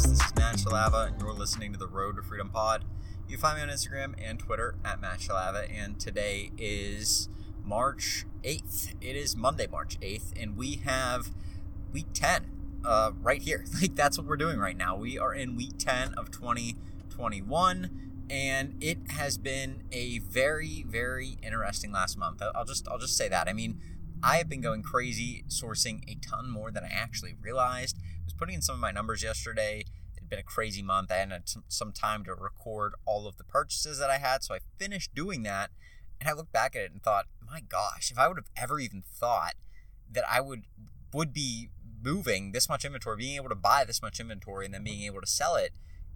podcast. This is Matt Shalava, and you're listening to the Road to Freedom Pod. You find me on Instagram and Twitter at Matt Shalava, and today is March 8th. It is Monday, March 8th, and we have week 10 uh, right here. Like, that's what we're doing right now. We are in week 10 of 2021, and it has been a very, very interesting last month. I'll just, I'll just say that. I mean, i have been going crazy sourcing a ton more than i actually realized i was putting in some of my numbers yesterday it had been a crazy month i had some time to record all of the purchases that i had so i finished doing that and i looked back at it and thought my gosh if i would have ever even thought that i would would be moving this much inventory being able to buy this much inventory and then being able to sell it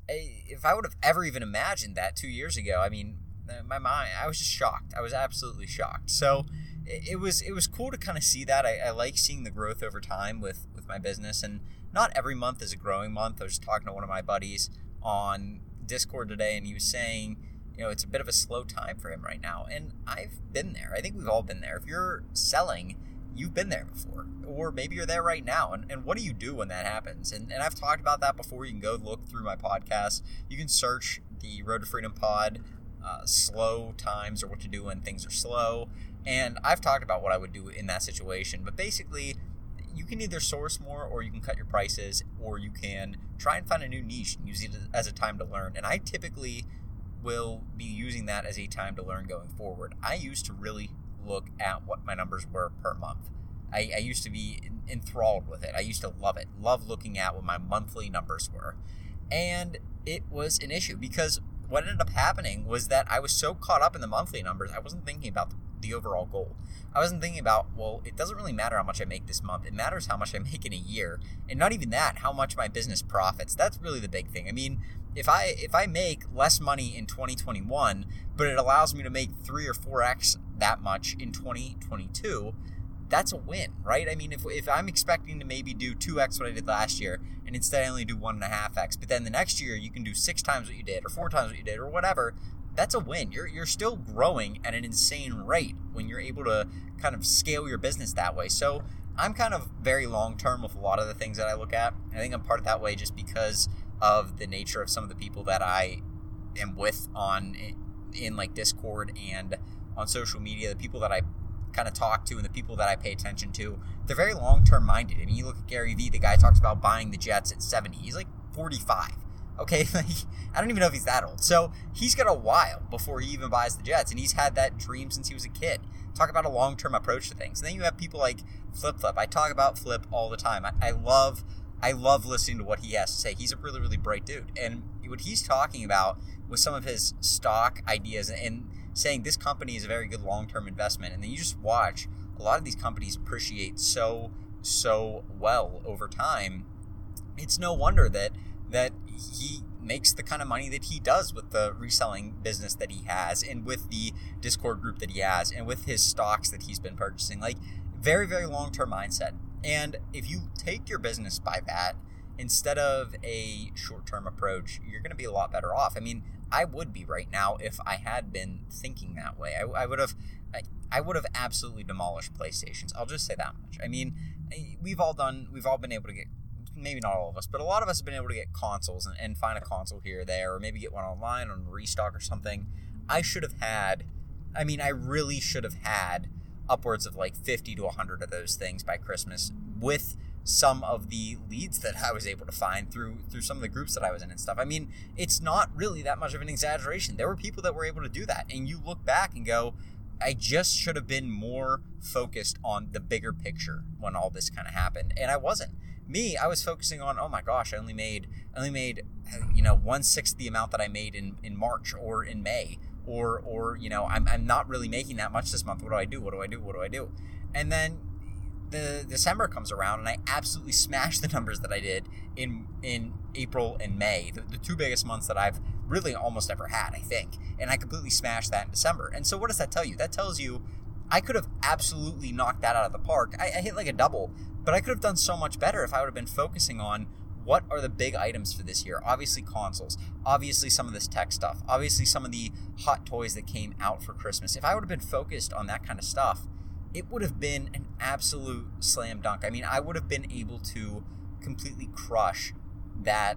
if I would have ever even imagined that two years ago, I mean, uh, my mind, I was just shocked. I was absolutely shocked. So it was it was cool to kind of see that. I, I like seeing the growth over time with with my business, and not every month is a growing month. I was talking to one of my buddies on Discord today, and he was saying, you know, it's a bit of a slow time for him right now, and I've been there. I think we've all been there. If you're selling you've been there before, or maybe you're there right now. And, and what do you do when that happens? And, and I've talked about that before. You can go look through my podcast. You can search the Road to Freedom Pod, uh, slow times or what to do when things are slow. And I've talked about what I would do in that situation. But basically, you can either source more or you can cut your prices or you can try and find a new niche and use it as a time to learn. And I typically will be using that as a time to learn going forward. I used to really look at what my numbers were per month. I, I used to be enthralled with it. I used to love it, love looking at what my monthly numbers were. And it was an issue because what ended up happening was that I was so caught up in the monthly numbers, I wasn't thinking about the, the overall goal. I wasn't thinking about, well, it doesn't really matter how much I make this month. It matters how much I make in a year. And not even that, how much my business profits. That's really the big thing. I mean, if I if I make less money in 2021, but it allows me to make 3 or 4x that much in 2022, that's a win, right? I mean, if, if I'm expecting to maybe do 2x what I did last year, and instead I only do 1.5x, but then the next year you can do six times what you did, or four times what you did, or whatever, that's a win. You're, you're still growing at an insane rate when you're able to kind of scale your business that way. So I'm kind of very long term with a lot of the things that I look at. I think I'm part of that way just because of the nature of some of the people that I am with on in like Discord and on social media, the people that I kind of talk to and the people that I pay attention to, they're very long term minded. I mean, you look at Gary Vee, the guy talks about buying the Jets at 70. He's like 45. Okay, like I don't even know if he's that old. So he's got a while before he even buys the Jets, and he's had that dream since he was a kid. Talk about a long term approach to things. And then you have people like Flip Flip. I talk about Flip all the time. I, I love I love listening to what he has to say. He's a really, really bright dude. And what he's talking about with some of his stock ideas and saying this company is a very good long term investment. And then you just watch a lot of these companies appreciate so, so well over time. It's no wonder that that he makes the kind of money that he does with the reselling business that he has and with the Discord group that he has and with his stocks that he's been purchasing. Like very, very long term mindset. And if you take your business by that instead of a short term approach, you're going to be a lot better off. I mean, I would be right now if I had been thinking that way. I, I would have, I, I, would have absolutely demolished PlayStations. I'll just say that much. I mean, eh, we've all done, we've all been able to get, maybe not all of us, but a lot of us have been able to get consoles and, and find a console here or there, or maybe get one online on restock or something. I should have had, I mean, I really should have had upwards of like 50 to 100 of those things by Christmas with some of the leads that I was able to find through through some of the groups that I was in and stuff. I mean, it's not really that much of an exaggeration. There were people that were able to do that, and you look back and go, I just should have been more focused on the bigger picture when all this kind of happened, and I wasn't. Me, I was focusing on, oh my gosh, I only made I only made you know one sixth the amount that I made in in March or in May, or or you know I'm I'm not really making that much this month. What do I do? What do I do? What do I do? And then the December comes around and I absolutely smash the numbers that I did in in April and May, the, the, two biggest months that I've really almost ever had, I think. And I completely smashed that in December. And so what does that tell you? That tells you I could have absolutely knocked that out of the park. I, I hit like a double, but I could have done so much better if I would have been focusing on what are the big items for this year? Obviously, consoles. Obviously, some of this tech stuff. Obviously, some of the hot toys that came out for Christmas. If I would have been focused on that kind of stuff, it would have been an absolute slam dunk. I mean, I would have been able to completely crush that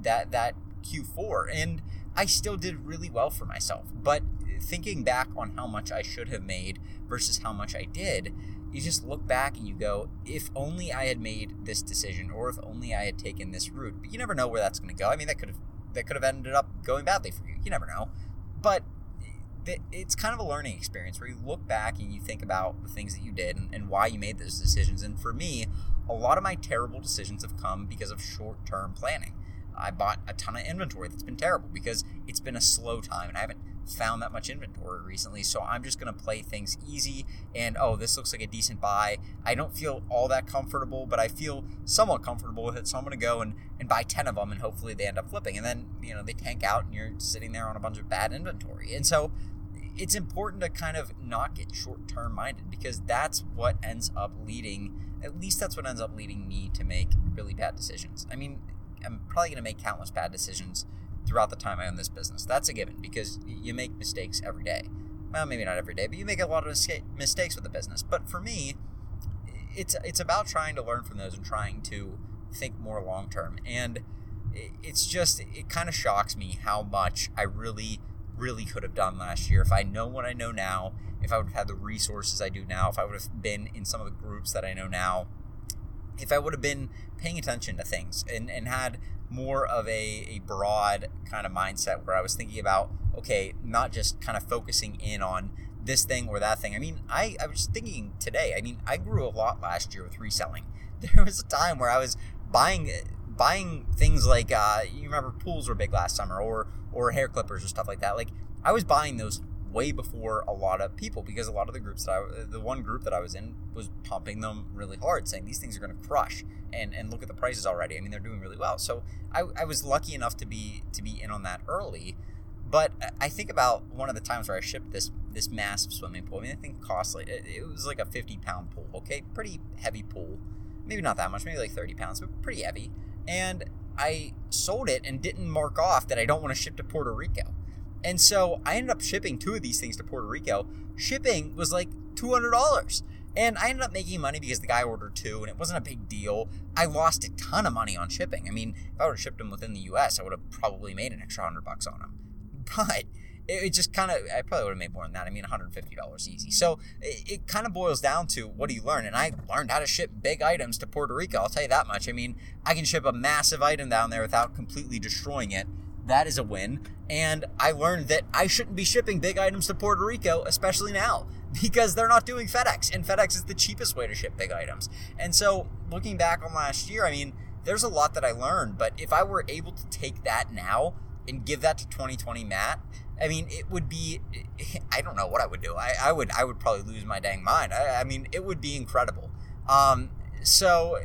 that that Q4. And I still did really well for myself. But thinking back on how much I should have made versus how much I did, you just look back and you go, if only I had made this decision, or if only I had taken this route. But you never know where that's going to go. I mean, that could have that could have ended up going badly for you. You never know. But it's kind of a learning experience where you look back and you think about the things that you did and, and why you made those decisions. And for me, a lot of my terrible decisions have come because of short term planning. I bought a ton of inventory that's been terrible because it's been a slow time and I haven't found that much inventory recently. So I'm just going to play things easy and oh, this looks like a decent buy. I don't feel all that comfortable, but I feel somewhat comfortable with it. So I'm going to go and, and buy 10 of them and hopefully they end up flipping. And then, you know, they tank out and you're sitting there on a bunch of bad inventory. And so it's important to kind of not get short term minded because that's what ends up leading, at least that's what ends up leading me to make really bad decisions. I mean, I'm probably going to make countless bad decisions throughout the time I own this business. That's a given because you make mistakes every day. Well, maybe not every day, but you make a lot of mistakes with the business. But for me, it's it's about trying to learn from those and trying to think more long term. And it's just it kind of shocks me how much I really really could have done last year if I know what I know now, if I would have had the resources I do now, if I would have been in some of the groups that I know now, if I would have been paying attention to things and, and had more of a, a broad kind of mindset where I was thinking about, okay, not just kind of focusing in on this thing or that thing. I mean, I, I was thinking today, I mean, I grew a lot last year with reselling. There was a time where I was buying buying things like uh, you remember pools were big last summer or or hair clippers or stuff like that. Like I was buying those way before a lot of people because a lot of the groups that I, the one group that I was in was pumping them really hard, saying these things are going to crush. And and look at the prices already. I mean, they're doing really well. So I, I was lucky enough to be to be in on that early. But I think about one of the times where I shipped this this massive swimming pool. I mean, I think costly. It, it was like a fifty pound pool. Okay, pretty heavy pool. Maybe not that much. Maybe like thirty pounds, but pretty heavy. And I sold it and didn't mark off that I don't want to ship to Puerto Rico. And so I ended up shipping two of these things to Puerto Rico. Shipping was like $200. And I ended up making money because the guy ordered two and it wasn't a big deal. I lost a ton of money on shipping. I mean, if I would have shipped them within the US, I would have probably made an extra 100 bucks on them. But it, just kind of I probably would have made more than that. I mean, $150 easy. So it, it kind of boils down to what do you learn? And I learned how to ship big items to Puerto Rico. I'll tell you that much. I mean, I can ship a massive item down there without completely destroying it. That is a win. And I learned that I shouldn't be shipping big items to Puerto Rico, especially now, because they're not doing FedEx. And FedEx is the cheapest way to ship big items. And so looking back on last year, I mean, there's a lot that I learned. But if I were able to take that now and give that to 2020 Matt, I mean, it would be. I don't know what I would do. I, I would. I would probably lose my dang mind. I, I mean, it would be incredible. Um, so,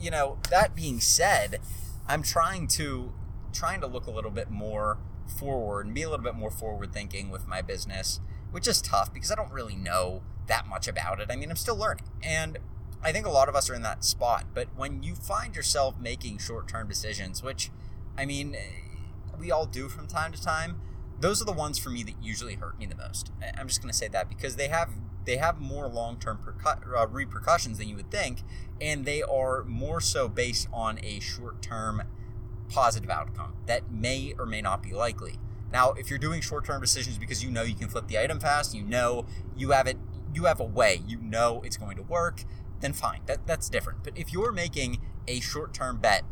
you know, that being said, I'm trying to trying to look a little bit more forward and be a little bit more forward thinking with my business, which is tough because I don't really know that much about it. I mean, I'm still learning, and I think a lot of us are in that spot. But when you find yourself making short term decisions, which, I mean, we all do from time to time those are the ones for me that usually hurt me the most. I'm just going to say that because they have they have more long-term percu- uh, repercussions than you would think, and they are more so based on a short-term positive outcome that may or may not be likely. Now, if you're doing short-term decisions because you know you can flip the item fast, you know you have it, you have a way, you know it's going to work, then fine. That that's different. But if you're making a short-term bet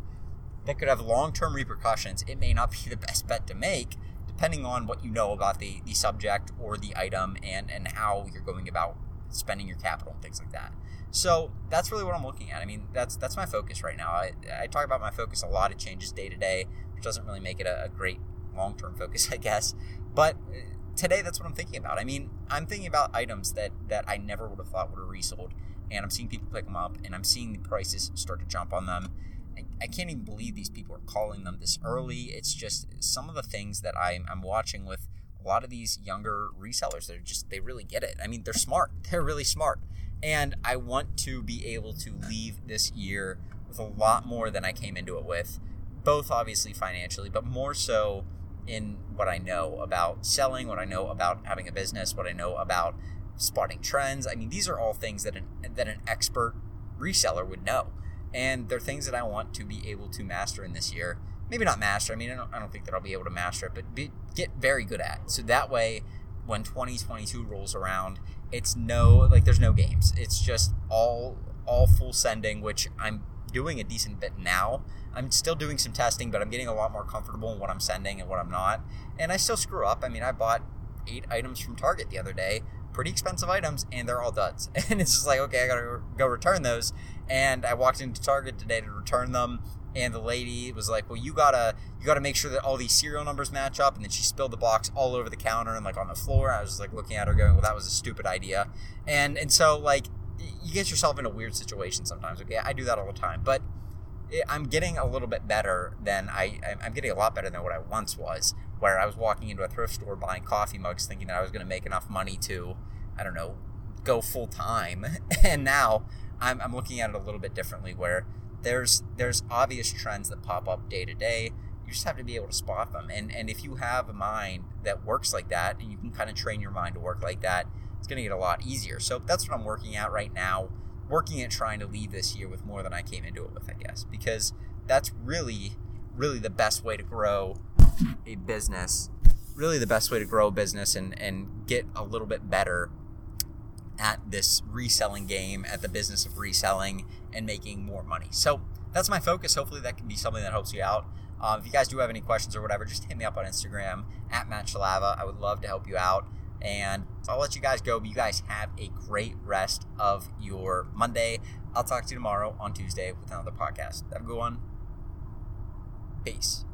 that could have long-term repercussions, it may not be the best bet to make depending on what you know about the, the subject or the item and, and how you're going about spending your capital and things like that. So that's really what I'm looking at. I mean, that's that's my focus right now. I, I talk about my focus a lot. It changes day to day, which doesn't really make it a, a great long term focus, I guess. But uh, today, that's what I'm thinking about. I mean, I'm thinking about items that that I never would have thought would have resold, and I'm seeing people pick them up, and I'm seeing the prices start to jump on them, I can't even believe these people are calling them this early. It's just some of the things that I'm, I'm watching with a lot of these younger resellers. They're just, they really get it. I mean, they're smart. They're really smart. And I want to be able to leave this year with a lot more than I came into it with, both obviously financially, but more so in what I know about selling, what I know about having a business, what I know about spotting trends. I mean, these are all things that an, that an expert reseller would know. And they're things that I want to be able to master in this year maybe not master. I mean, I don't, I don't think that I'll be able to master it, but be, get very good at. So that way, when 2022 rolls around, it's no like there's no games. It's just all all full sending, which I'm doing a decent bit now. I'm still doing some testing, but I'm getting a lot more comfortable in what I'm sending and what I'm not. And I still screw up. I mean, I bought eight items from Target the other day, pretty expensive items, and they're all duds. And it's just like, okay, I gotta go return those. And I walked into Target today to return them, and the lady was like, "Well, you gotta you gotta make sure that all these serial numbers match up." And then she spilled the box all over the counter and like on the floor. I was like looking at her, going, "Well, that was a stupid idea." And and so like you get yourself in a weird situation sometimes. Okay, I do that all the time, but I'm getting a little bit better than I. I'm getting a lot better than what I once was, where I was walking into a thrift store buying coffee mugs, thinking that I was going to make enough money to, I don't know, go full time, and now I'm, I'm looking at it a little bit differently, where there's there's obvious trends that pop up day to day. You just have to be able to spot them, and and if you have a mind that works like that, and you can kind of train your mind to work like that, it's going to get a lot easier. So that's what I'm working at right now. Working at trying to leave this year with more than I came into it with, I guess, because that's really, really the best way to grow a business. Really, the best way to grow a business and, and get a little bit better at this reselling game, at the business of reselling and making more money. So that's my focus. Hopefully, that can be something that helps you out. Uh, if you guys do have any questions or whatever, just hit me up on Instagram at Matt Shalava. I would love to help you out. And I'll let you guys go, but you guys have a great rest of your Monday. I'll talk to you tomorrow on Tuesday with another podcast. Have a good one. Peace.